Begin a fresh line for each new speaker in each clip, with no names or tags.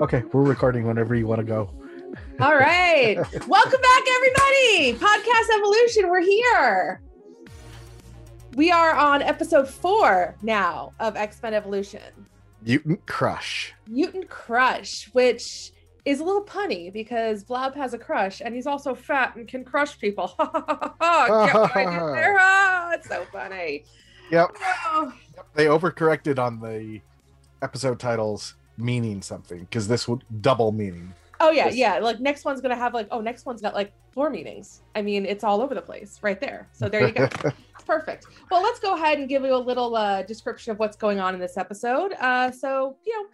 Okay, we're recording whenever you want to go.
All right. Welcome back, everybody. Podcast Evolution. We're here. We are on episode four now of X Men Evolution.
Mutant Crush.
Mutant Crush, which is a little punny because Blob has a crush and he's also fat and can crush people. Get what I did there? Ah, it's so funny.
Yep.
Oh,
They overcorrected on the episode titles meaning something because this would double meaning.
Oh yeah,
Yes.
yeah. Like next one's gonna have like oh next one's got like four meanings. I mean it's all over the place right there. So there you go. Perfect. Well, let's go ahead and give you a little uh, description of what's going on in this episode. Uh, so you know,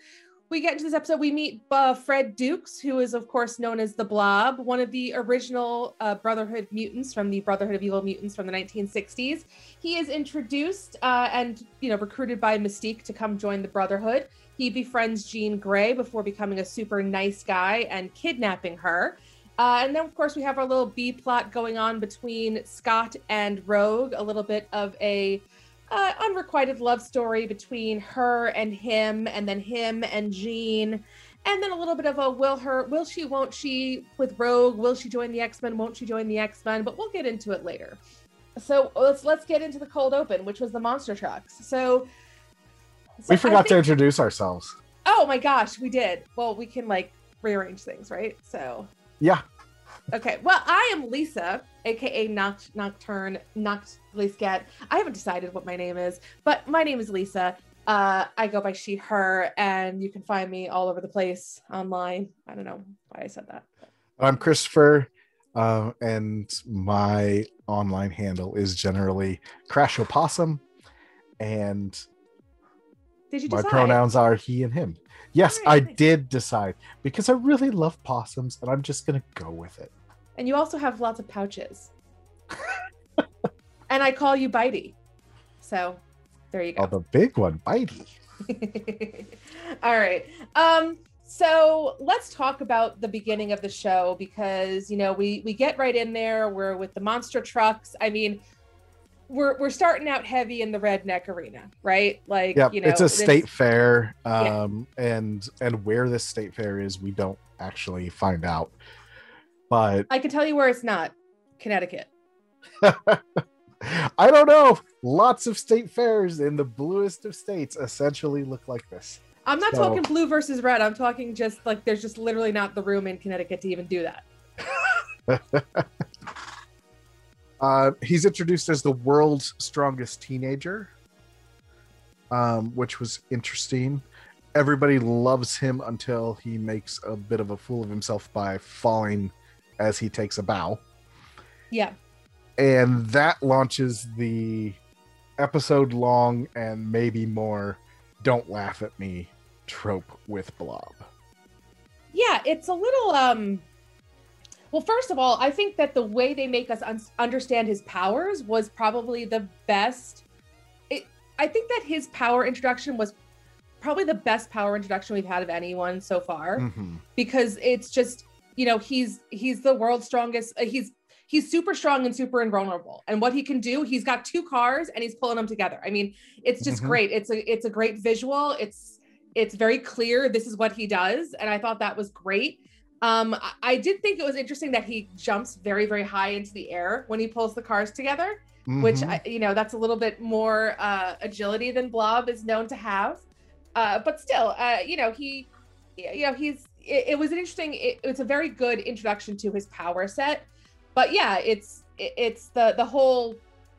we get into this episode. We meet uh, Fred Dukes, who is of course known as the Blob, one of the original uh, Brotherhood mutants from the Brotherhood of Evil Mutants from the 1960s. He is introduced uh, and you know recruited by Mystique to come join the Brotherhood. He befriends Jean Grey before becoming a super nice guy and kidnapping her. Uh, and then, of course, we have our little B plot going on between Scott and Rogue, a little bit of a uh, unrequited love story between her and him, and then him and Jean, and then a little bit of a will her, will she, won't she with Rogue? Will she join the X Men? Won't she join the X Men? But we'll get into it later. So let's let's get into the cold open, which was the monster trucks. So, so
we forgot to introduce ourselves.
Oh my gosh, we did. Well, we can like rearrange things, right? So
Yeah.
Okay. Well, I am Lisa, aka Noct- Nocturne Noct Scat. I haven't decided what my name is, but my name is Lisa. Uh, I go by she, her, and you can find me all over the place online. I don't know why I said that.
I'm Christopher, uh, and my online handle is generally Crash Opossum, and
Did you
my
decide?
pronouns are he and him. Yes, I
Alright.
did decide because I really love possums, and I'm just gonna go with it.
And you also have lots of pouches. and I call you Bitey. So there you go.
Oh, the big one, Bitey.
All right. Um so let's talk about the beginning of the show because you know we we get right in there we're with the monster trucks. I mean we're we're starting out heavy in the redneck arena, right? Like
Yeah,
you know
it's a
this-
state fair,
Yeah.
um, and and where this state fair is, we don't actually find out. But
I can tell you where it's not. Connecticut.
I don't know. Lots of state fairs in the bluest of states essentially look like this.
I'm not
So-
talking blue versus red. I'm talking just like there's just literally not the room in Connecticut to even do that.
Uh, he's introduced as the world's strongest teenager, um, which was interesting. Everybody loves him until he makes a bit of a fool of himself by falling as he takes a bow.
Yeah.
and that launches the episode long and maybe more don't laugh at me trope with blob
yeah it's a little um well first of all i think that the way they make us un- understand his powers was probably the best. It i think that his power introduction was probably the best power introduction we've had of anyone so far.
Mhm.
because it's just you know he's he's the world's strongest uh, he's he's super strong and super invulnerable. And what he can do he's got two cars and he's pulling them together. I mean it's just
Mhm.
great. It's a it's a great visual. It's it's very clear this is what he does. And i thought that was great um I, did think it was interesting that he jumps very very high into the air when he pulls the cars together which
Mhm.
I, you know that's a little bit more uh, agility than Blob is known to have. Uh, but still, uh, you know he, you know he's. It, it was an interesting. It, it's a very good introduction to his power set. But yeah, it's it, it's the the whole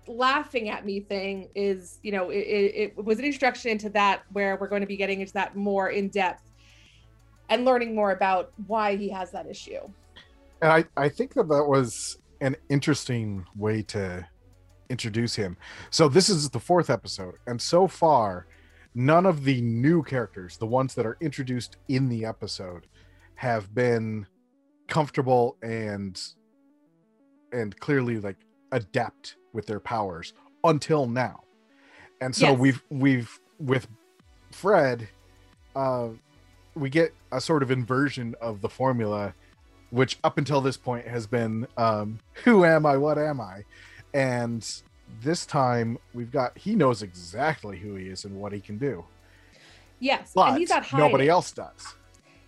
laughing at me thing is you know it, it, it was an introduction into that where we're going to be getting into that more in depth and learning more about why he has that issue.
and I, I think that that was an interesting way to introduce him so this is the fourth episode and so far none of the new characters the ones that are introduced in the episode have been comfortable and and clearly like adept with their powers until now and so
Yes.
we've we've with fred uh we get a sort of inversion of the formula which up until this point has been um who am i what am i and this time we've got he knows exactly who he is and what he can do
Yes,
but
and he's not hiding.
nobody else does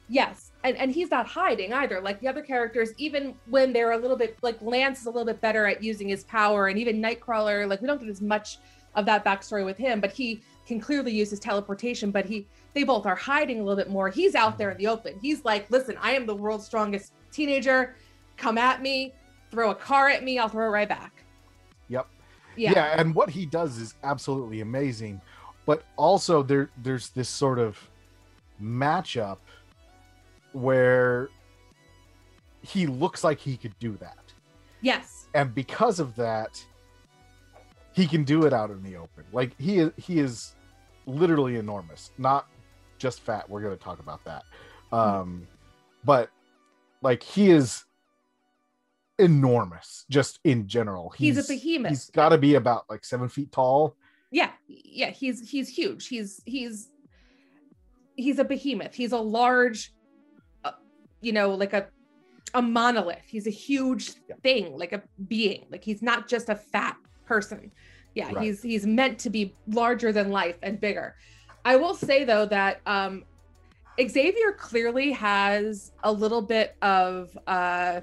Yes, and and he's not hiding either. Like the other characters, even when they're a little bit like Lance is a little bit better at using his power, and even Nightcrawler, like we don't get as much of that backstory with him, but he can clearly use his teleportation. But he, they both are hiding a little bit more. He's out there in the open. He's like, listen, I am the world's strongest teenager. Come at me, throw a car at me, I'll throw it right back.
Yep.
Yeah.
yeah and what he does is absolutely amazing but also there there's this sort of matchup where he looks like he could do that
Yes.
and because of that he can do it out in the open like he is he is literally enormous. Not just fat. We're going to talk about that. Um but like he is enormous just in general.
He's a behemoth.
he's got to be about like seven feet tall.
Yeah. Yeah he's he's huge. He's he's he's a behemoth. He's a large uh, you know like a a monolith. He's a huge
Yeah.
thing like a being. Like he's not just a fat person yeah
Right.
he's he's meant to be larger than life and bigger i will say though that um xavier clearly has a little bit of uh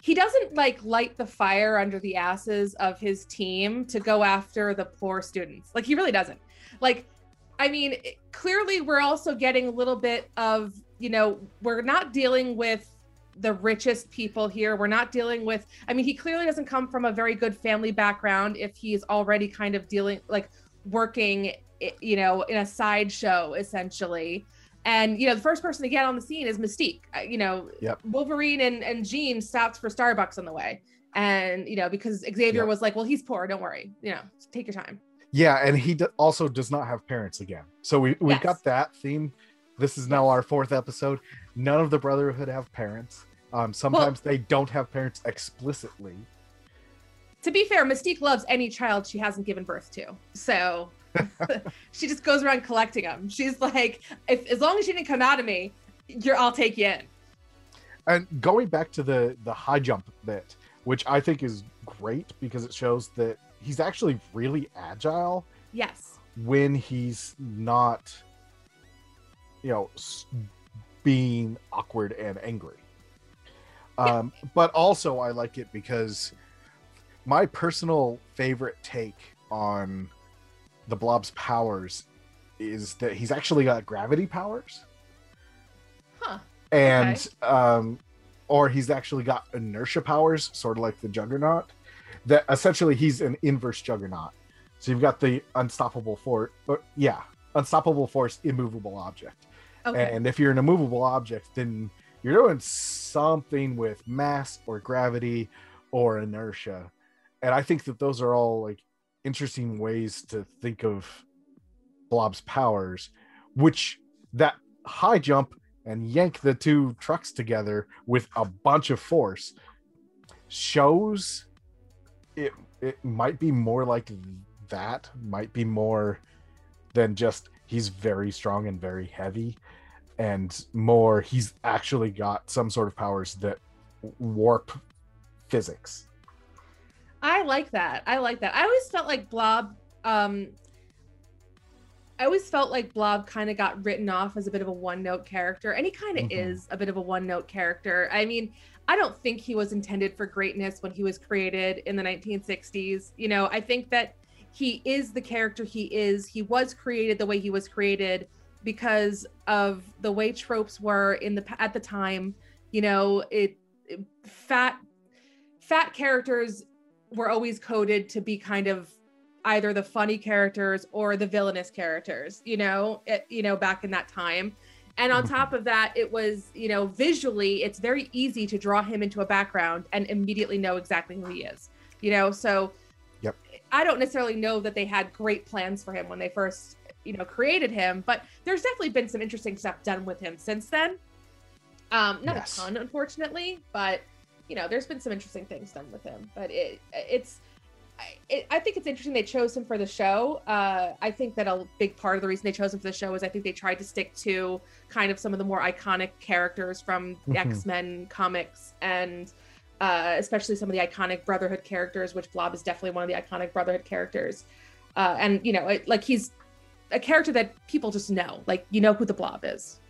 he doesn't like light the fire under the asses of his team to go after the poor students. Like he really doesn't. Like, I mean, it- clearly we're also getting a little bit of, you know, we're not dealing with the richest people here. We're not dealing with, I mean, he clearly doesn't come from a very good family background if he's already kind of dealing, like working, you know, in a sideshow essentially. And you know, the first person to get on the scene is Mystique. You know,
Yep.
Wolverine and and Jean stops for Starbucks on the way, and you know, because Xavier
Yep.
was like, "Well, he's poor. Don't worry. You know, take your time."
yeah and he d- also does not have parents again so we, we've
Yes.
got that theme this is now our fourth episode none of the brotherhood have parents um sometimes they don't have parents explicitly
To be fair, Mystique loves any child she hasn't given birth to, so she just goes around collecting them. She's like, if as long as you didn't come out of me, you're I'll take you in.
and going back to the the high jump bit which i think is great because it shows that he's actually really agile
Yes.
when he's not you know being awkward and angry um but also i like it because my personal favorite take on the blob's powers is that he's actually got gravity powers
Huh.
and um or he's actually got inertia powers sort of like the juggernaut that essentially he's an inverse juggernaut so you've got the unstoppable force yeah unstoppable force immovable object
Okay.
and if you're an immovable object then you're doing something with mass or gravity or inertia. And i think that those are all like interesting ways to think of blob's powers which that high jump and yank the two trucks together with a bunch of force shows it it might be more like that might be more than just he's very strong and very heavy and more he's actually got some sort of powers that warp physics
I like that. I like that. I always felt like Blob. Um, I always felt like Blob kind of got written off as a bit of a one-note character, and he kind of
Mhm.
is a bit of a one-note character. I mean, I don't think he was intended for greatness when he was created in the 1960s. You know, I think that he is the character he is. He was created the way he was created because of the way tropes were in the at the time. You know, it, it fat fat characters were always coded to be kind of either the funny characters or the villainous characters you know it, you know back in that time and on
Mhm.
top of that it was you know visually it's very easy to draw him into a background and immediately know exactly who he is you know so
Yep.
i don't necessarily know that they had great plans for him when they first you know created him but there's definitely been some interesting stuff done with him since then um not
Yes.
a ton unfortunately but you know there's been some interesting things done with him but it it's I- it, I think it's interesting they chose him for the show. Uh, I think that a big part of the reason they chose him for the show is I think they tried to stick to kind of some of the more iconic characters from the
Mhm.
X Men comics and uh, especially some of the iconic Brotherhood characters, which Blob is definitely one of the iconic Brotherhood characters. Uh, and you know, it, like he's a character that people just know, like you know who the Blob is.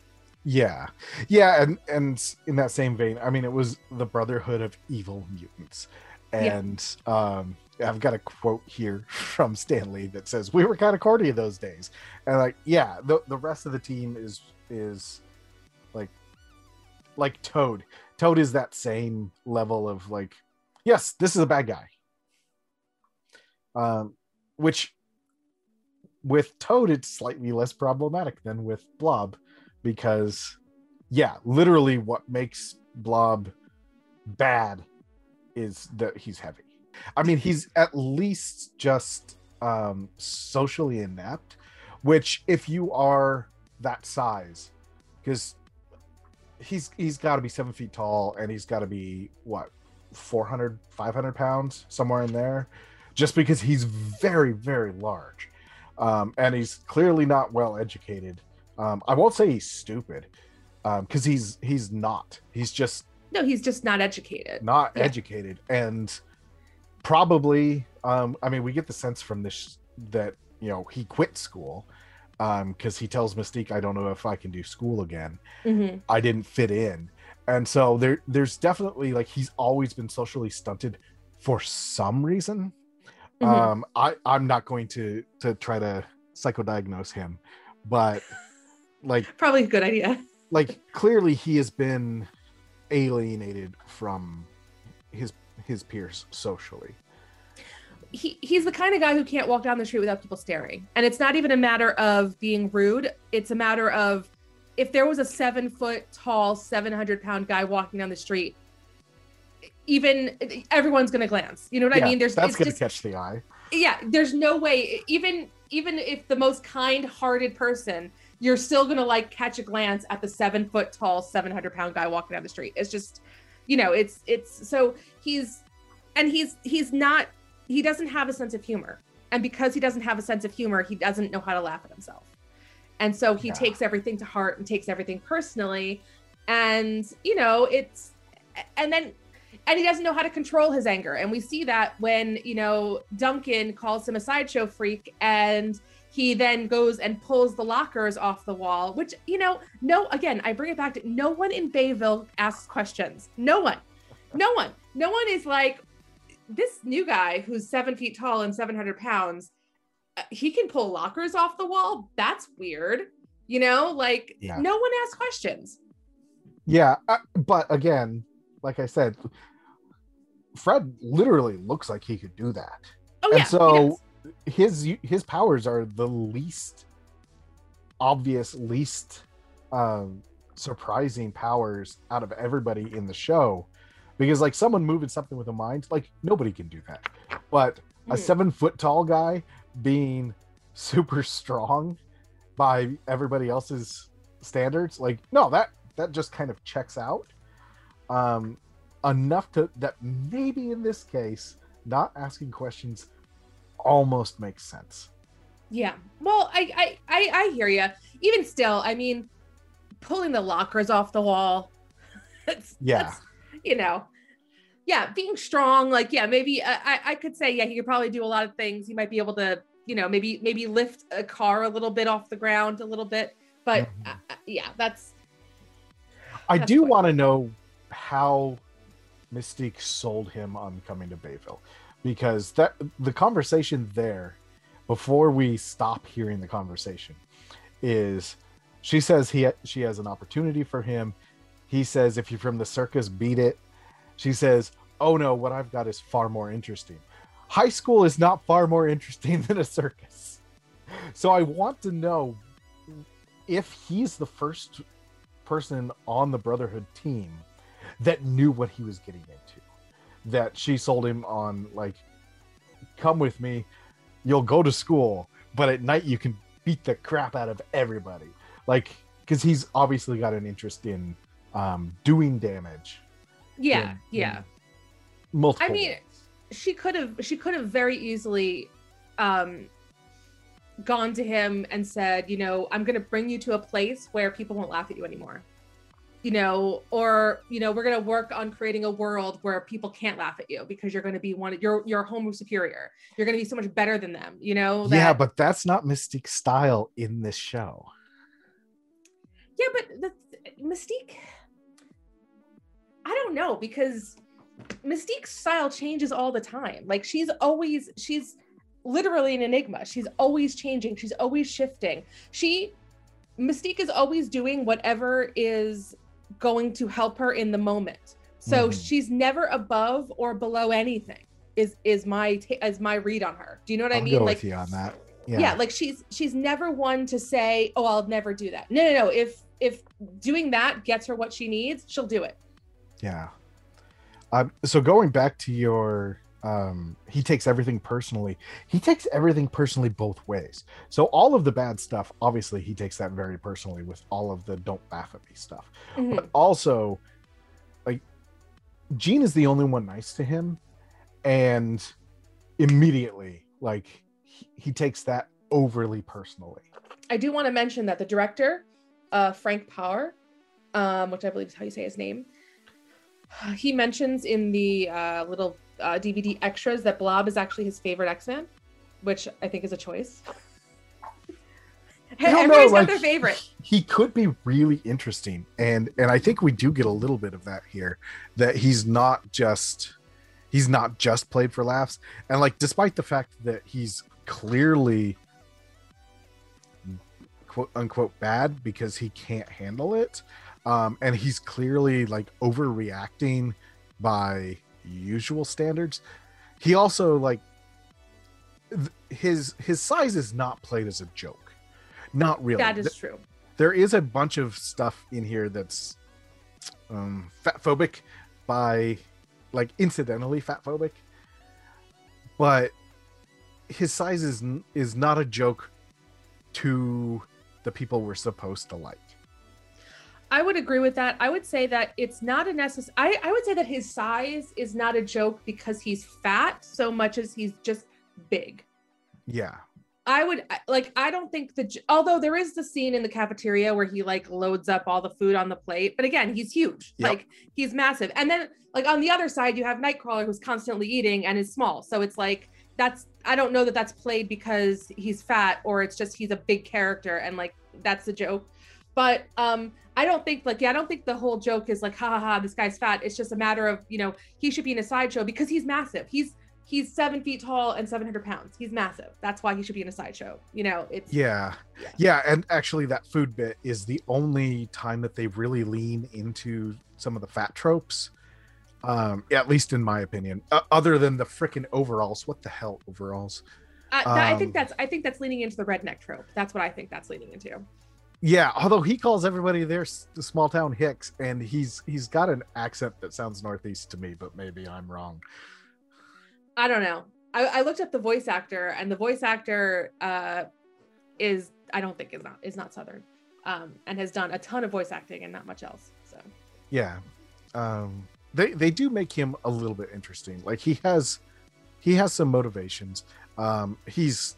Yeah, yeah, and and in that same vein, I mean, it was the Brotherhood of Evil Mutants, and um, I've got a quote here from Stan Lee that says, "We were kind of corny those days," and like, yeah, the the rest of the team is is like like Toad. Toad is that same level of like, yes, this is a bad guy. Um, which with Toad, it's slightly less problematic than with Blob because yeah literally what makes blob bad is that he's heavy. I mean he's at least just um socially inept which if you are that size because he's he's got to be seven feet tall and he's got to be what 400 500 pounds somewhere in there just because he's very very large um, and he's clearly not well educated um, I won't say he's stupid, because um, he's he's not. He's just
no. He's just not educated.
Not yeah. educated, and probably. Um, I mean, we get the sense from this that you know he quit school because um, he tells Mystique, "I don't know if I can do school again. Mm-hmm. I didn't fit in." And so there, there's definitely like he's always been socially stunted for some reason. Mm-hmm. Um, I, I'm not going to to try to psychodiagnose him, but like
probably a good idea.
like clearly he has been alienated from his his peers socially.
He, he's the kind of guy who can't walk down the street without people staring. And it's not even a matter of being rude. It's a matter of if there was a seven foot tall 700 pound guy walking down the street even everyone's gonna glance. You know what yeah, i mean?
There's that's gonna just, catch the eye.
Yeah there's no way even even if the most kind hearted person you're still gonna like catch a glance at the seven foot tall 700 pound guy walking down the street. It's just you know it's it's so he's and he's he's not he doesn't have a sense of humor. And because he doesn't have a sense of humor he doesn't know how to laugh at himself. And so he yeah. takes everything to heart and takes everything personally. And you know it's and then and he doesn't know how to control his anger and we see that when you know duncan calls him a sideshow freak and he then goes and pulls the lockers off the wall, which, you know, no, again, I bring it back to no one in Bayville asks questions. No one, no one, no one is like, this new guy who's seven feet tall and 700 pounds, uh, he can pull lockers off the wall. That's weird. You know, like yeah. no one asks questions.
Yeah. Uh, but again, like I said, Fred literally looks like he could do that. Oh, and yeah, so his his powers are the least obvious, least um, surprising powers out of everybody in the show. Because like someone moving something with a mind, like nobody can do that. But a hmm. seven foot tall guy being super strong by everybody else's standards, like no, that that just kind of checks out. Um, enough to that maybe in this case, not asking questions almost makes sense.
Yeah. Well, I I I, I hear you. Even still, I mean, pulling the lockers off the wall. That's, yeah. That's, you know, yeah, being strong. Like, yeah, maybe I I could say yeah, he could probably do a lot of things. He might be able to, you know, maybe maybe lift a car a little bit off the ground a little bit. But mm-hmm. uh, yeah, that's.
I do want to know how Mystique sold him on coming to Bayville. Because that the conversation there before we stop hearing the conversation is she says he she has an opportunity for him. He says if you're from the circus beat it. She says oh no what i've got is far more interesting. High school is not far more interesting than a circus. So i want to know if he's the first person on the brotherhood team that knew what he was getting into. That she sold him on like come with me you'll go to school but at night you can beat the crap out of everybody. Like because he's obviously got an interest in um doing damage.
Yeah in, yeah. in
multiple
i mean ways. she could have she could have very easily um gone to him and said you know i'm going to bring you to a place where people won't laugh at you anymore you know, or you know, we're going to work on creating a world where people can't laugh at you because you're going to be one of your your homo superior. You're going to be so much better than them, you know.
That... Yeah, but that's not Mystique's style in this show.
Yeah, but the, Mystique, I don't know because Mystique's style changes all the time. Like she's always she's literally an enigma. She's always changing. She's always shifting. She Mystique is always doing whatever is going to help her in the moment. So
Mhm.
she's never above or below anything. Is is my ta- is my read on her. Do you know what I
I'll
mean? like
you on that.
yeah.
Yeah.
like she's she's never one to say oh i'll never do that no no no if if doing that gets her what she needs she'll do it
Yeah. Um, so going back to your um he takes everything personally. He takes everything personally both ways. So all of the bad stuff, obviously he takes that very personally with all of the don't laugh at me stuff.
Mhm.
But also like Jean is the only one nice to him and immediately like he, he takes that overly personally.
i do want to mention that the director uh Frank Paur um which i believe is how you say his name he mentions in the uh little uh, dvd extras that blob is actually his favorite x-man which i think is a choice.
Don't know,
everybody's got their favorite.
he could be really interesting and and i think we do get a little bit of that here that he's not just he's not just played for laughs and like despite the fact that he's clearly quote unquote bad because he can't handle it um and he's clearly like overreacting by usual standards. He also like th- his his size is not played as a joke. Not really.
That is true.
there is a bunch of stuff in here that's um fat phobic by like incidentally fat phobic. But his size is n- is not a joke to the people we're supposed to like
I would agree with that. I would say that it's not a necess. I, I would say that his size is not a joke because he's fat so much as he's just big.
yeah
I would like. I don't think the. Although there is the scene in the cafeteria where he like loads up all the food on the plate, but again, he's huge.
Yep.
Like he's massive. And then like on the other side, you have Nightcrawler who's constantly eating and is small. So it's like that's. I don't know that that's played because he's fat or it's just he's a big character and like that's the joke. But um, I don't think like yeah, I don't think the whole joke is like ha ha ha this guy's fat. It's just a matter of you know he should be in a sideshow because he's massive. He's he's seven feet tall and 700 pounds. He's massive. That's why he should be in a sideshow. You know, it's
yeah
Yeah.
yeah and actually that food bit is the only time that they really lean into some of the fat tropes um at least in my opinion uh, other than the freaking overalls what the hell overalls
I, that- I think
Um,
that's I think that's leaning into the redneck trope. That's what I think that's leaning into.
Yeah, although he calls everybody there the small town Hicks, and he's he's got an accent that sounds northeast to me, but maybe I'm wrong.
I don't know. I, I looked up the voice actor, and the voice actor uh, is I don't think is not is not southern, um, and has done a ton of voice acting and not much else. So
Yeah, um, they they do make him a little bit interesting. Like he has he has some motivations. Um, he's,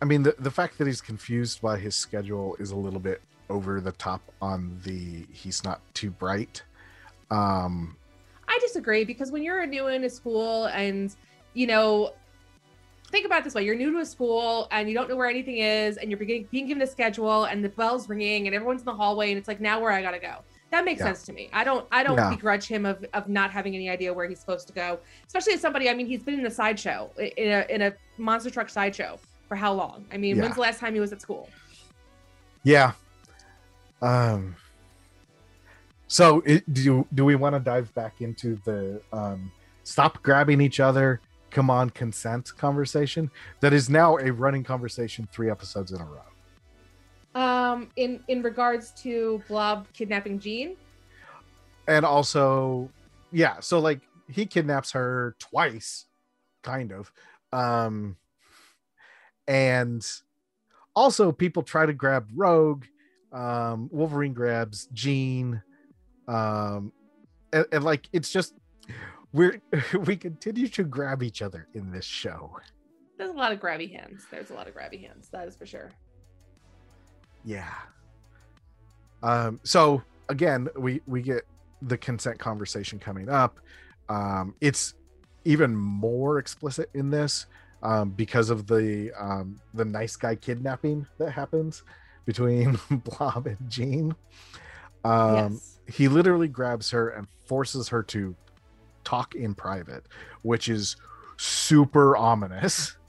I mean, the the fact that he's confused by his schedule is a little bit over the top on the he's not too bright. Um,
I disagree because when you're new in a school and you know, think about this way: you're new to a school and you don't know where anything is, and you're being, being given a schedule, and the bell's ringing, and everyone's in the hallway, and it's like now where I gotta go. That makes
Yeah.
sense to me. I don't I don't
Yeah.
begrudge him of of not having any idea where he's supposed to go, especially as somebody. I mean, he's been in a sideshow in a in a monster truck sideshow for how long? I mean,
Yeah.
when's the last time he was at school?
Yeah. Um. So, it, do do we want to dive back into the um, stop grabbing each other, come on, consent conversation that is now a running conversation three episodes in a row?
Um, in in regards to Blob kidnapping Jean,
And also, yeah, so like he kidnaps her twice, kind of. Um, and also people try to grab Rogue. Um, Wolverine grabs Jean. Um, and, and like it's just we're we continue to grab each other in this show.
there's a lot of grabby hands. There's a lot of grabby hands. That is for sure.
Yeah. Um, so again, we we get the consent conversation coming up. Um, it's even more explicit in this um, because of the um, the nice guy kidnapping that happens. between Blob and Jean. Um,
yes.
He literally grabs her and forces her to talk in private, which is super ominous.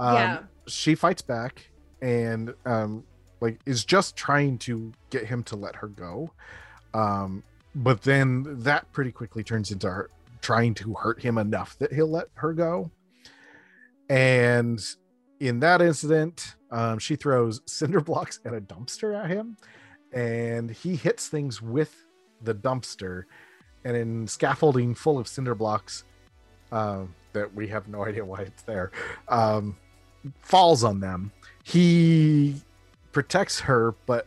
Um,
yeah.
She fights back and um, like is just trying to get him to let her go. Um, but then that pretty quickly turns into her trying to hurt him enough that he'll let her go. And in that incident, um, she throws cinder blocks and a dumpster at him, and he hits things with the dumpster. And in scaffolding full of cinder blocks, uh, that we have no idea why it's there, um, falls on them. He protects her, but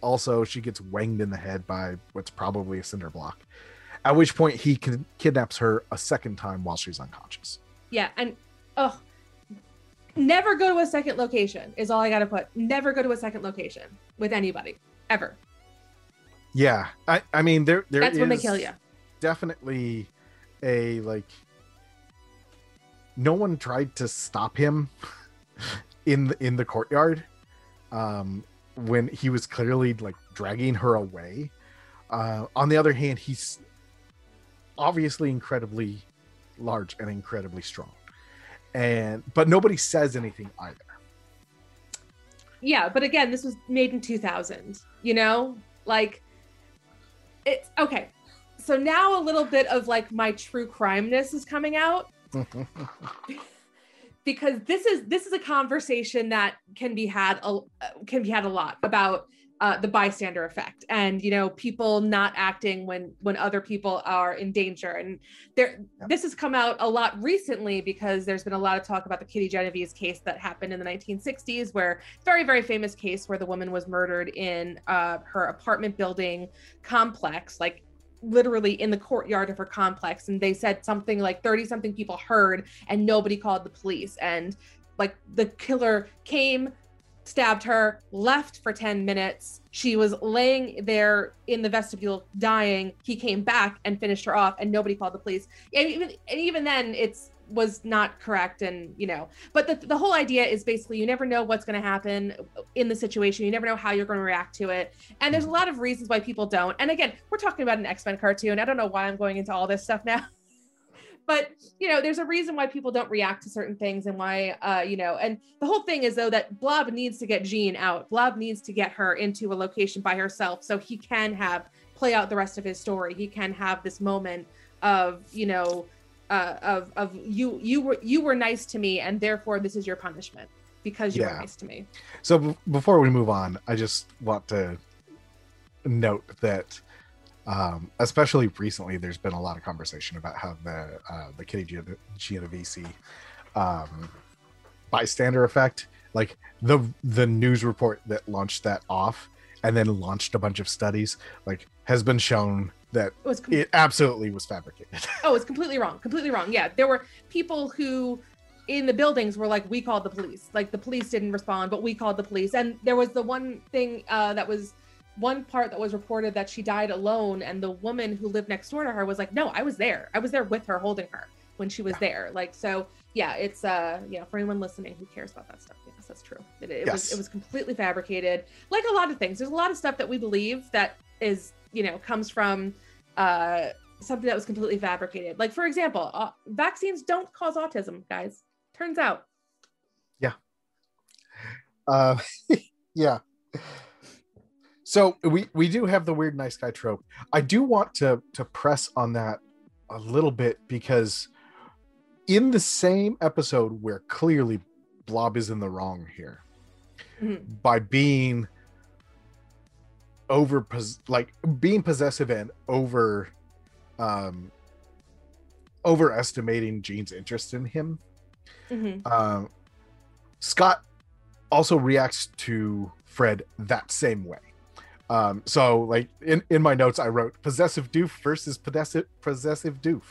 also she gets wanged in the head by what's probably a cinder block. At which point he kidnaps her a second time while she's unconscious.
Yeah. And oh, never go to a second location is all I got to put. Never go to a second location with anybody ever.
Yeah, I, I mean there there
That's when they kill you.
Definitely a like. No one tried to stop him in the in the courtyard, um, when he was clearly like dragging her away. Uh, on the other hand, he's obviously incredibly large and incredibly strong, and but nobody says anything either.
Yeah, but again, this was made in 2000, you know? Like it's okay. So now a little bit of like my true crimeness is coming out because this is this is a conversation that can be had a can be had a lot about uh, the bystander effect and you know people not acting when when other people are in danger. And there
Yep.
this has come out a lot recently because there's been a lot of talk about the kitty genovese case that happened in the 1960s where very very famous case where the woman was murdered in uh, her apartment building complex like literally in the courtyard of her complex. And they said something like 30 something people heard and nobody called the police. And like the killer came stabbed her left for 10 minutes. She was laying there in the vestibule dying. He came back and finished her off and nobody called the police. And even and even then it's was not correct and you know. But the, the whole idea is basically you never know what's going to happen in the situation. You never know how you're going to react to it. And there's a lot of reasons why people don't. And again we're talking about an x-men cartoon. I don't know why i'm going into all this stuff now but you know there's a reason why people don't react to certain things and why uh you know and the whole thing is though that blob needs to get jean out. Blob needs to get her into a location by herself so he can have play out the rest of his story. He can have this moment of you know uh of of you you were you were nice to me and therefore this is your punishment because you were nice to me.
So b- before we move on, I just want to note that, um, especially recently, there's been a lot of conversation about how the uh, the Kitty Gen- Genovese um, bystander effect, like the the news report that launched that off and then launched a bunch of studies, like has been shown that
it was com-
it absolutely was fabricated.
oh it's completely wrong completely wrong. Yeah there were people who in the buildings were like we called the police. Like the police didn't respond but we called the police. And there was the one thing uh, that was one part that was reported that she died alone and the woman who lived next door to her was like no i was there. I was there with her holding her when she was there. Like so yeah it's uh you know for anyone listening who cares about that stuff yes that's true. It, it was
Yes.
it was completely fabricated like a lot of things. There's a lot of stuff that we believe that is you know comes from uh something that was completely fabricated. Like for example uh, vaccines don't cause autism guys. Turns out. Yeah.
Uh, yeah. So we we do have the weird nice guy trope. I do want to to press on that a little bit because in the same episode where clearly Blob is in the wrong here
Mhm.
by being over like being possessive and over um overestimating Jean's interest in him
Mhm.
um, Scott also reacts to Fred that same way. Um, so, like in, in my notes, I wrote possessive doof versus possessive possessive doof.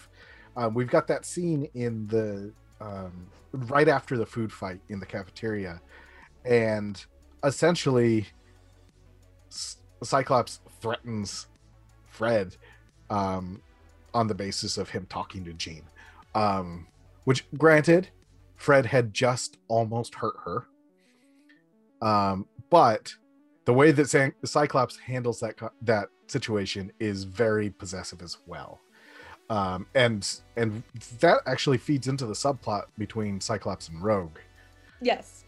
Um, we've got that scene in the um, right after the food fight in the cafeteria, and essentially, Cyclops threatens Fred um, on the basis of him talking to Jean. Um, which, granted, Fred had just almost hurt her. Um, but the way that San- Cyclops handles that that situation is very possessive as well. Um, and and that actually feeds into the subplot between Cyclops and Rogue.
Yes.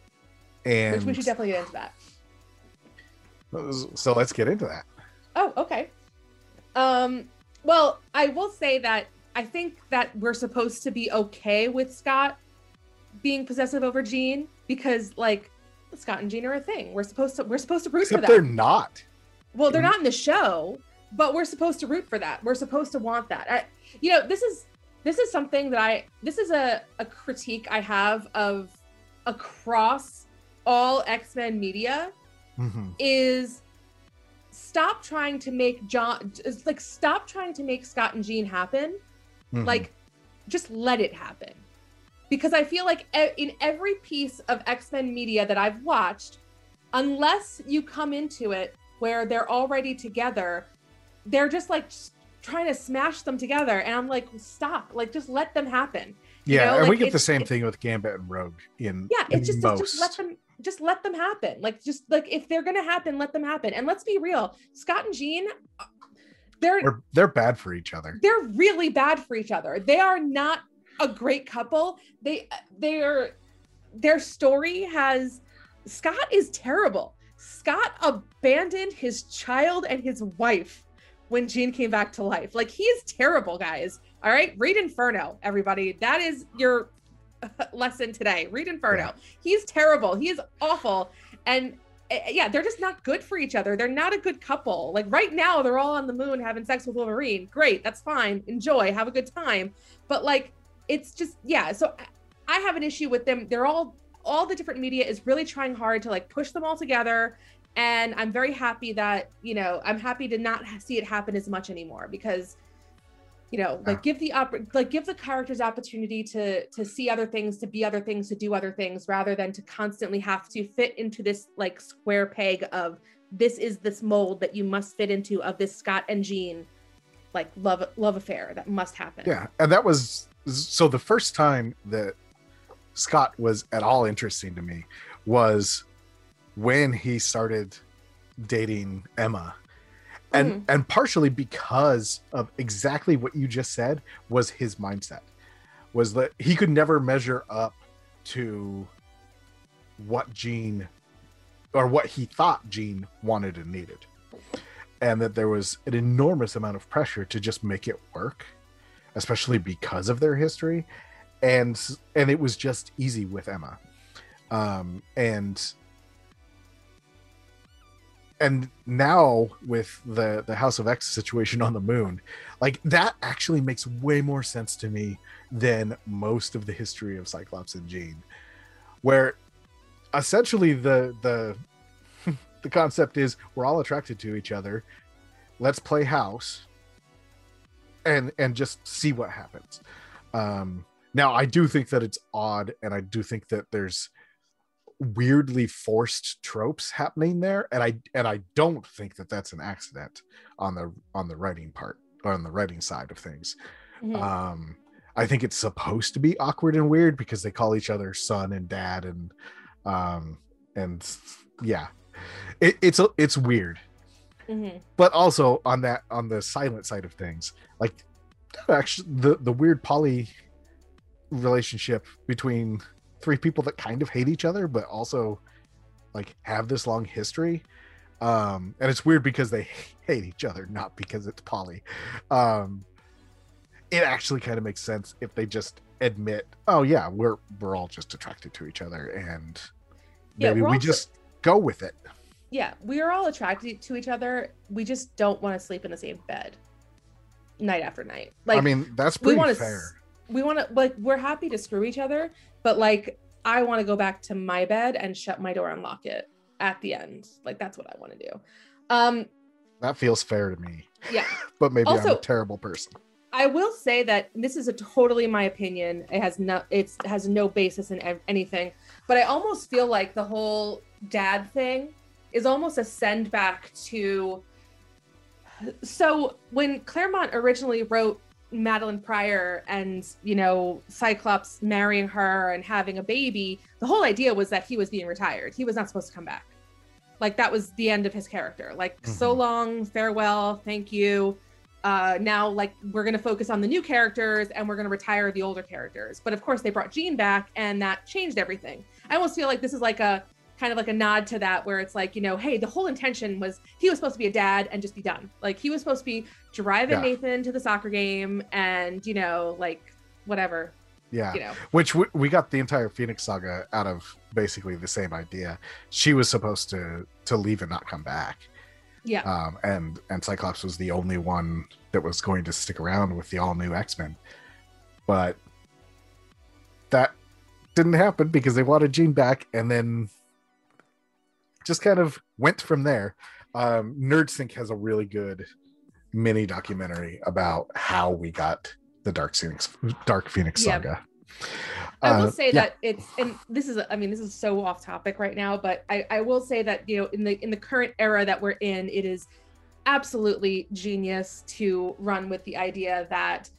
And
Which we should definitely get into that.
so let's get into that.
Oh, okay. Um, well, I will say that I think that we're supposed to be okay with Scott being possessive over Jean because like Scott and Jean are a thing. We're supposed to we're supposed to root
Except
for
that.
they're
not.
Well, they're not in the show, but we're supposed to root for that. We're supposed to want that. I, you know, this is this is something that I this is a a critique I have of across all X-Men media
Mhm.
is stop trying to make John like stop trying to make Scott and Jean happen.
Mhm.
Like just let it happen. Because I feel like in every piece of X-Men media that I've watched, unless you come into it where they're already together, they're just like trying to smash them together and I'm like stop, like just let them happen. you
yeah,
know,
and
like,
we get the same thing with Gambit and Rogue in
Yeah,
in
it's just,
most.
just let them just let them happen. Like just like if they're gonna happen, let them happen. And let's be real, Scott and Jean, uh, they're
They're, they're bad for each other.
they're really bad for each other. They are not a great couple. They are their story has Scott is terrible. Scott abandoned his child and his wife when Jean came back to life. Like he is terrible, guys. All right, read Inferno, everybody. That is your lesson today. Read Inferno. He's terrible. He is awful. And uh, yeah, they're just not good for each other. They're not a good couple. Like right now, they're all on the moon having sex with Wolverine. Great, that's fine. Enjoy, have a good time. But like, it's just yeah. So I- have an issue with them. They're all all the different media is really trying hard to like push them all together. And I'm very happy that you know I'm happy to not see it happen as much anymore because you know like give the op- like give the characters opportunity to to see other things to be other things to do other things rather than to constantly have to fit into this like square peg of this is this mold that you must fit into of this Scott and Jean like love love affair that must happen.
Yeah, and that was so the first time that Scott was at all interesting to me was when he started dating Emma. And hmm. and partially because of exactly what you just said was his mindset. Was that he could never measure up to what Jean or what he thought Jean wanted and needed. And that there was an enormous amount of pressure to just make it work especially because of their history. And and it was just easy with emma. Um and and now with the the house of x situation on the moon like that actually makes way more sense to me than most of the history of cyclops and jean where essentially the the the concept is we're all attracted to each other. Let's play house and and just see what happens. Um now i do think that it's odd and i do think that there's weirdly forced tropes happening there and i and i don't think that that's an accident on the on the writing part or on the writing side of things.
Mhm.
um i think it's supposed to be awkward and weird because they call each other son and dad and um and yeah. It, it's a, it's weird
Mhm.
but also on that on the silent side of things like actually the the weird poly relationship between three people that kind of hate each other but also like have this long history. Um and it's weird because they hate each other not because it's poly. Um it actually kind of makes sense if they just admit oh yeah we're we're all just attracted to each other and maybe
we're
we
also-
just go with it
yeah, we are all attracted to each other. We just don't want to sleep in the same bed night after night. Like
i mean that's
we
pretty
want to
fair
we want to like we're happy to screw each other, but like I want to go back to my bed and shut my door and lock it at the end. Like that's what I want to do. Um
that feels fair to me
yeah.
but maybe I'm a terrible person.
I will say that this is a totally my opinion. It has no it's has no basis in anything, but I almost feel like the whole dad thing is almost a send back to so when Claremont originally wrote Madelyne Pryor and you know Cyclops marrying her and having a baby, the whole idea was that he was being retired. He was not supposed to come back. Like that was the end of his character. Like mm-hmm. so long, farewell, thank you. Uh, now like we're going to focus on the new characters and we're going to retire the older characters but of course they brought Jean back and that changed everything i almost feel like this is like a kind of like a nod to that where it's like you know hey the whole intention was he was supposed to be a dad and just be done. Like he was supposed to be driving yeah. nathan to the soccer game and you know like whatever
yeah.
you know.
Which we, we got the entire phoenix saga out of basically the same idea. She was supposed to to leave and not come back.
Yeah.
Um and and cyclops was the only one that was going to stick around with the all new x-men. But that didn't happen because they wanted jean back and then just kind of went from there um nerdsync has a really good mini documentary about how we got the Dark Phoenix Dark Phoenix saga.
I will uh, say yeah. that it's and this is I mean this is so off topic right now, but I, I will say that you know in the in the current era that we're in, it is absolutely genius to run with the idea that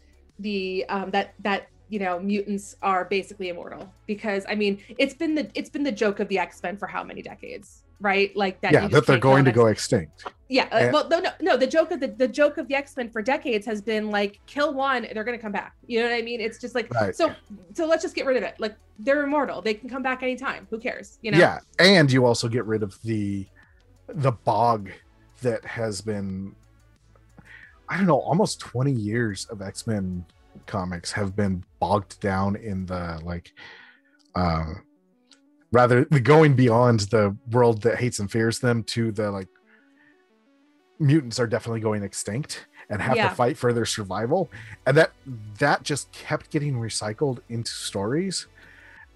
the um that that you know mutants are basically immortal because I mean it's been the it's been the joke of the X Men for how many decades right? Like that.
Yeah, that they're going to go extinct.
Yeah. Uh, and, well, no, no, no. The joke of the, the joke of the X Men for decades has been like, kill one, they're going to come back. You know what I mean? It's just like, right. so, so let's just get rid of it. Like they're immortal. They can come back anytime. Who cares? You know?
Yeah, and you also get rid of the, the bog that has been, I don't know, almost twenty years of X Men comics have been bogged down in the like. Uh, rather the going beyond the world that hates and fears them to the like mutants are definitely going extinct and have yeah. to fight for their survival. And that that just kept getting recycled into stories.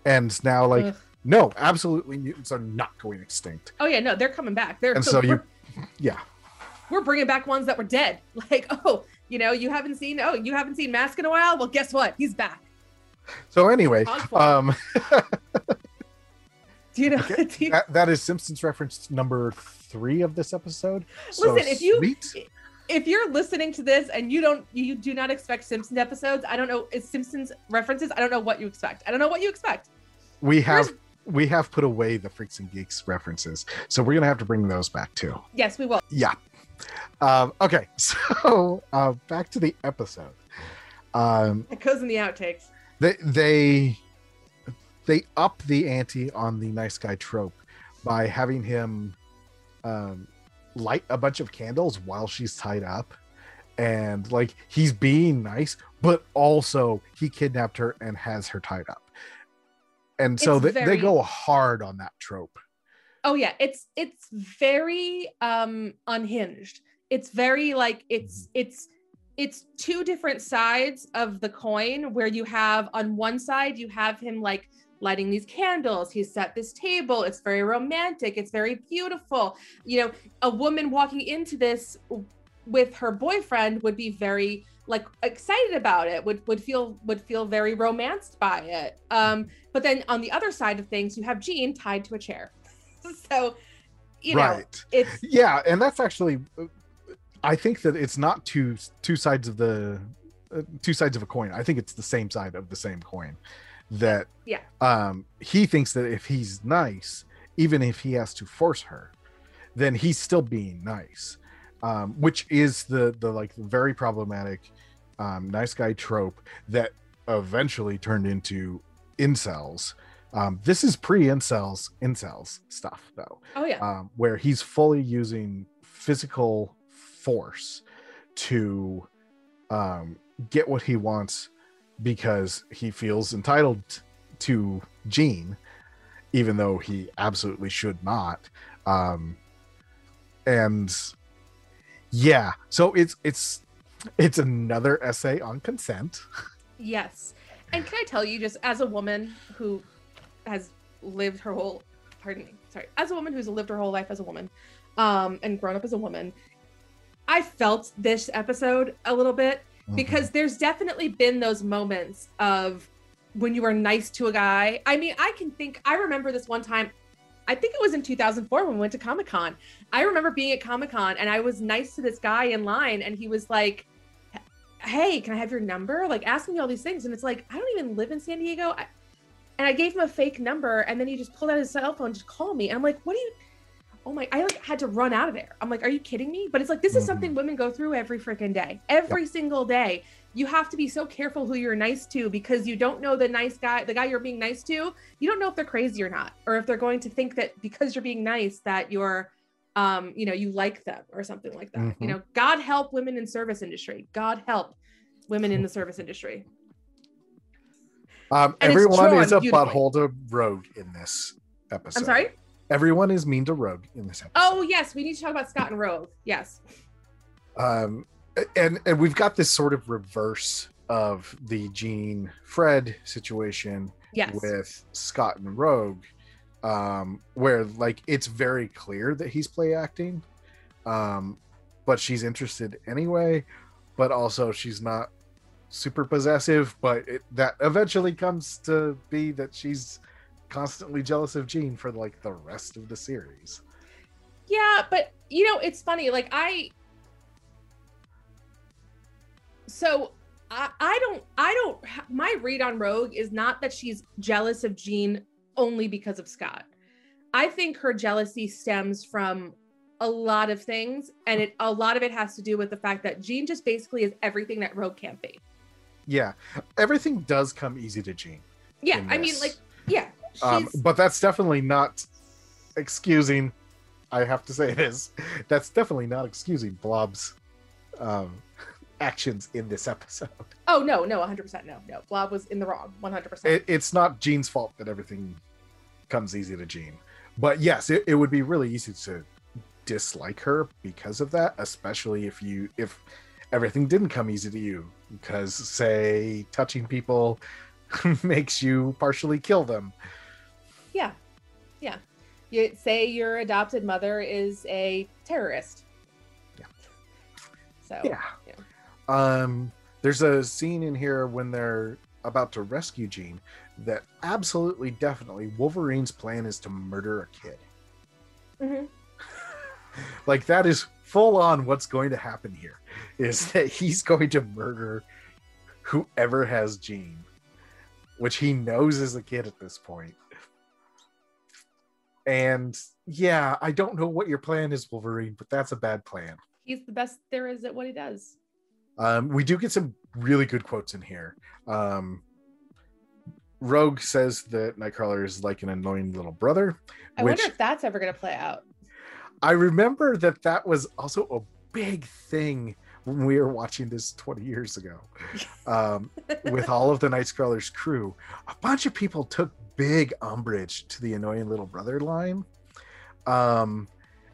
And now like Ugh. no absolutely mutants are not going extinct.
Oh yeah no they're coming back. They're
and so, so you yeah.
we're bringing back ones that were dead. Like oh you know you haven't seen oh you haven't seen mask in a while? Well guess what? He's back.
So anyway um
Do you know? Okay. Do you...
That, that is Simpsons reference number three of this episode.
So Listen, if you sweet. if you're listening to this and you don't you do not expect Simpsons episodes, I don't know is Simpsons references. I don't know what you expect. I don't know what you expect.
We have Where's... we have put away the freaks and geeks references, so we're gonna have to bring those back too.
Yes, we will.
Yeah. Um, okay, so uh, back to the episode. Um,
it goes in the outtakes.
They they they up the ante on the nice guy trope by having him um, light a bunch of candles while she's tied up. And like he's being nice but also he kidnapped her and has her tied up. And so they, very... they go hard on that trope.
Oh yeah. It's it's very um unhinged. It's very like it's mm-hmm. it's it's two different sides of the coin where you have on one side you have him like lighting these candles. He set this table. It's very romantic. It's very beautiful. You know, a woman walking into this with her boyfriend would be very like excited about it would would feel would feel very romanced by it um but then on the other side of things you have jean tied to a chair so you know right. it's
yeah and that's actually i think that it's not two two sides of the uh, two sides of a coin i think it's the same side of the same coin that
yeah.
um he thinks that if he's nice even if he has to force her then he's still being nice. Um which is the the like very problematic um nice guy trope that eventually turned into incels. Um this is pre incels incels stuff though.
Oh yeah.
Um where he's fully using physical force to um get what he wants because he feels entitled to Jean, even though he absolutely should not. Um, and yeah, so it's it's it's another essay on consent.
Yes, and can I tell you, just as a woman who has lived her whole pardon me, sorry, as a woman who's lived her whole life as a woman, um, and grown up as a woman, I felt this episode a little bit mm-hmm. because there's definitely been those moments of when you were nice to a guy. I mean, I can think, I remember this one time, I think it was in 2004 when we went to Comic Con. I remember being at Comic Con and I was nice to this guy in line and he was like, Hey, can I have your number? Like asking me all these things. And it's like, I don't even live in San Diego. I, and I gave him a fake number and then he just pulled out his cell phone to call me. And I'm like, what do you, oh my, I like had to run out of there. I'm like, are you kidding me? But it's like, this is
Mhm.
something women go through every freaking day, every single day. You have to be so careful who you're nice to because you don't know the nice guy, the guy you're being nice to, you don't know if they're crazy or not, or if they're going to think that because you're being nice that you're, um, you know, you like them or something like that.
Mhm.
You know, God help women in service industry. God help women in the service industry.
Um, everyone is a butthole to Rogue in this episode.
I'm sorry.
Everyone is mean to Rogue in this episode.
Oh yes, we need to talk about Scott and Rogue. Yes.
um and and we've got this sort of reverse of the Jean Fred situation
Yes.
with Scott and Rogue um where like it's very clear that he's play acting um but she's interested anyway but also she's not super possessive but it, that eventually comes to be that she's constantly jealous of Jean for like the rest of the series
Yeah, but you know, it's funny. Like I so I, I don't I don't my read on Rogue is not that she's jealous of Jean only because of Scott. I think her jealousy stems from a lot of things and it a lot of it has to do with the fact that Jean just basically is everything that Rogue can't be.
yeah everything does come easy to Jean
Yeah, I mean like
um, but that's definitely not excusing i have to say it is that's definitely not excusing blob's um, actions in this episode
Oh no, no, 100% no. No. Blob was in the wrong 100%.
it, it's not jean's fault that everything comes easy to jean but yes it, it would be really easy to dislike her because of that especially if you if everything didn't come easy to you because say touching people makes you partially kill them.
You say your adopted mother is a terrorist.
Yeah.
So
yeah.
yeah.
Um, there's a scene in here when they're about to rescue Jean that absolutely, definitely, Wolverine's plan is to murder a kid.
Mhm.
Like that is full on what's going to happen here. Is that he's going to murder whoever has Jean, which he knows is a kid at this point. And yeah, I don't know what your plan is, Wolverine, but that's a bad plan.
he's the best there is at what he does.
Um, we do get some really good quotes in here. Um, Rogue says that Nightcrawler is like an annoying little brother.
I
which
wonder if that's ever going to play out.
I remember that that was also a big thing when we were watching this 20 years ago um, with all of the Nightcrawler's crew. A bunch of people took big umbrage to the annoying little brother line. Um,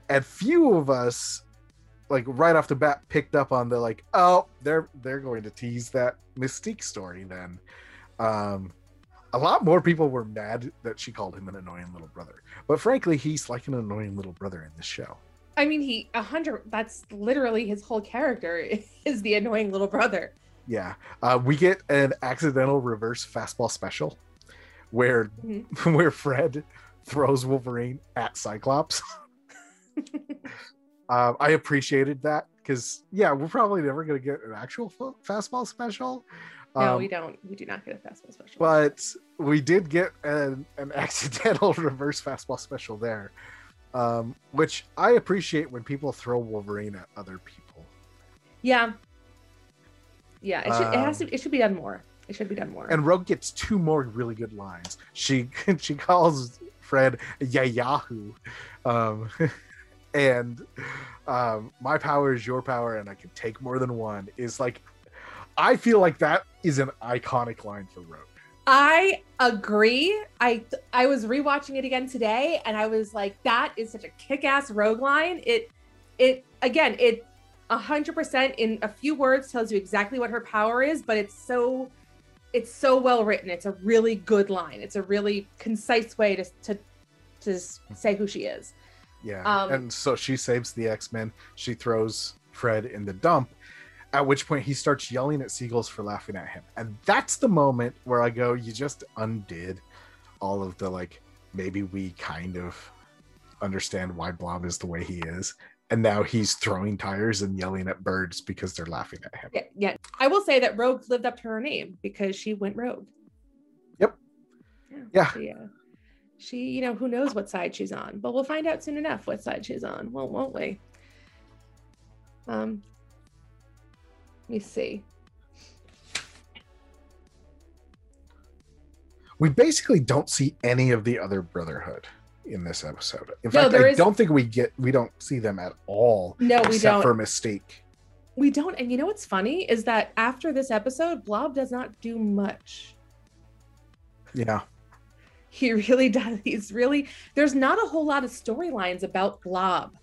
and few of us like right off the bat picked up on the like oh they're they're going to tease that mystique story then um a lot more people were mad that she called him an annoying little brother but frankly he's like an annoying little brother in this show
I mean, he a hundred. That's literally his whole character is the annoying little brother.
yeah uh we get an accidental reverse fastball special where
Mhm.
where fred throws wolverine at cyclops um i appreciated that because yeah we're probably never going to get an actual fa- fastball special
No,
Um,
we don't. We do not get a fastball special.
but we did get an, an accidental reverse fastball special there um, which i appreciate when people throw wolverine at other people
yeah, yeah. It should. it has
Um,
to. It should be done more. It should be done more.
and rogue gets two more really good lines she she calls fred yeah yahoo um, and um, my power is your power and i can take more than one is like i feel like that is an iconic line for rogue
I agree. I I was rewatching it again today, and I was like, that is such a kick-ass rogue line. It it again, it hundred percent in a few words tells you exactly what her power is, but it's so it's so well written. It's a really good line. It's a really concise way to to to say who she is.
Yeah.
Um,
and so she saves the X Men. She throws Fred in the dump, at which point he starts yelling at Seagulls for laughing at him. And that's the moment where I go, you just undid all of the like, maybe we kind of understand why Blob is the way he is. And now he's throwing tires and yelling at birds because they're laughing at him.
Yeah, yeah. I will say that Rogue lived up to her name because she went rogue.
Yep. Yeah.
She, uh, she, you know, who knows what side she's on, but we'll find out soon enough what side she's on, won't, won't we? Um, let me see.
We basically don't see any of the other Brotherhood in this episode. In
No,
fact, I
is-
don't think we get we don't see them at all.
No, we don't.
for Mystique.
We don't. And you know what's funny is that after this episode, Blob does not do much.
Yeah.
He really does. He's really, there's not a whole lot of storylines about Blob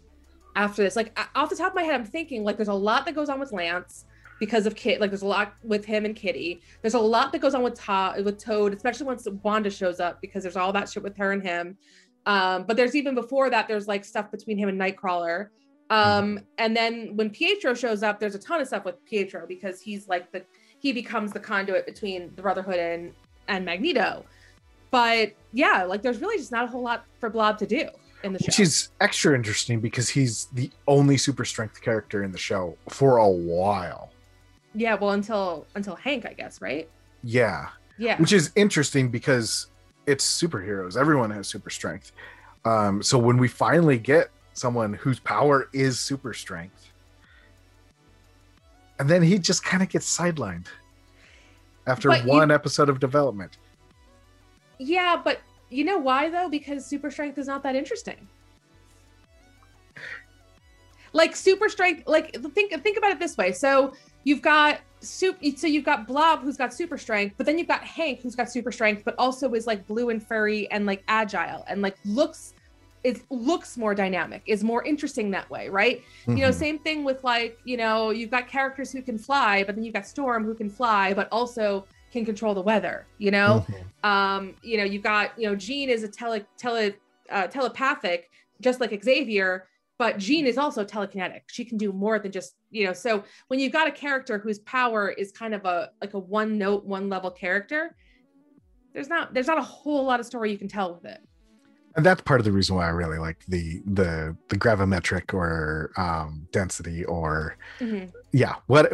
after this. Like, off the top of my head, I'm thinking, like, there's a lot that goes on with Lance because of Kit. Like, there's a lot with him and Kitty. There's a lot that goes on with Todd, with Toad, especially once Wanda shows up because there's all that shit with her and him. Um, but there's even before that, there's like stuff between him and Nightcrawler. Um, and then when Pietro shows up, there's a ton of stuff with Pietro because he's like the he becomes the conduit between the Brotherhood and and Magneto. But yeah, like there's really just not a whole lot for Blob to do in the show.
Which is extra interesting because he's the only super strength character in the show for a while.
yeah, well until until Hank, I guess, right?
Yeah.
Yeah.
Which is interesting because it's superheroes. Everyone has super strength. Um, so when we finally get someone whose power is super strength, and then he just kind of gets sidelined after
But you-
one episode of development.
Yeah, but you know why though? Because super strength is not that interesting. Like super strength, like think think about it this way. So you've got soup so you've got Blob who's got super strength, but then you've got Hank who's got super strength, but also is like blue and furry and like agile and like looks it looks more dynamic, is more interesting that way, right? you know
Mhm.
same thing with like you know you've got characters who can fly but then you've got storm who can fly but also can control the weather you know
Mhm.
um you know you've got you know jean is a tele tele uh, telepathic just like xavier but jean is also telekinetic she can do more than just you know so when you've got a character whose power is kind of a like a one note one level character there's not there's not a whole lot of story you can tell with it
and that's part of the reason why I really like the the the gravimetric or um, density or
Mhm.
yeah what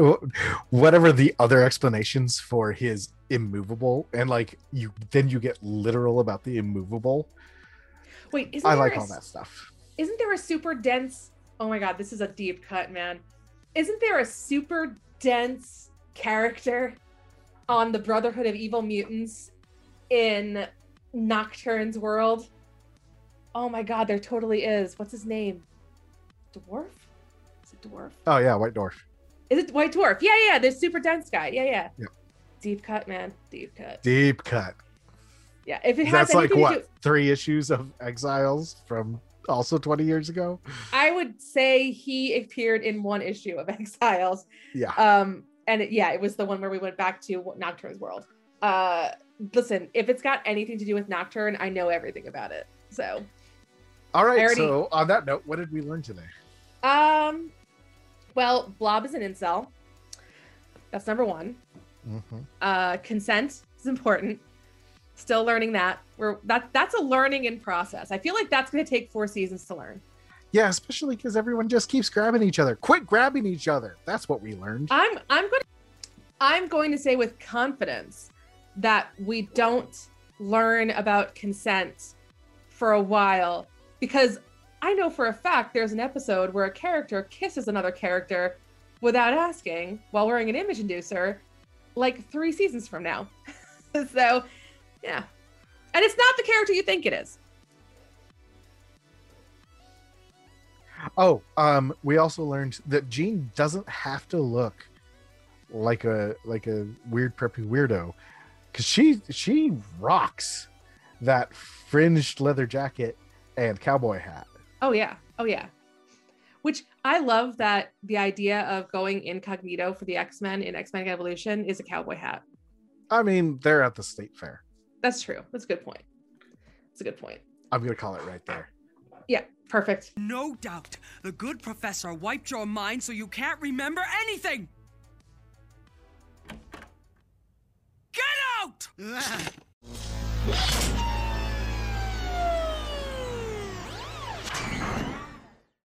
whatever the other explanations for his immovable and like you then you get literal about the immovable.
wait isn't
I like
a
all that stuff.
Isn't there a super dense oh my god this is a deep cut man. Isn't there a super dense character on the brotherhood of evil mutants in nocturne's world? Oh my god there totally is. What's his name? Dwarf? Is it dwarf?
Oh yeah, White Dwarf.
is it white dwarf? Yeah yeah the super dense guy. Yeah yeah.
Yep.
deep cut man. Deep cut.
Deep cut.
yeah if it has
That's like what
do
three issues of Exiles from also 20 years ago.
i would say he appeared in one issue of exiles
Yeah.
um and it, yeah it was the one where we went back to nocturne's world uh listen if it's got anything to do with nocturne i know everything about it so
All right.
Already-
So on that note, what did we learn today?
um well blob is an incel that's number one
Mhm.
uh consent is important still learning that we're that that's a learning in process i feel like that's going to take four seasons to learn
Yeah, especially because everyone just keeps grabbing each other. Quit grabbing each other. That's what we learned.
I'm I'm going to I'm going to say with confidence that we don't learn about consent for a while because I know for a fact there's an episode where a character kisses another character without asking while wearing an image inducer like 3 seasons from now. so, yeah. And it's not the character you think it is.
Oh, um, we also learned that Jean doesn't have to look like a like a weird preppy weirdo, because she she rocks that fringed leather jacket and cowboy hat.
Oh yeah. Oh yeah. Which I love that the idea of going incognito for the X-Men in X-Men Evolution is a cowboy hat.
I mean, they're at the state fair.
That's true. That's a good point. That's a good point.
I'm gonna call it right there.
Yeah, perfect.
No doubt, the good professor wiped your mind so you can't remember anything! Get out!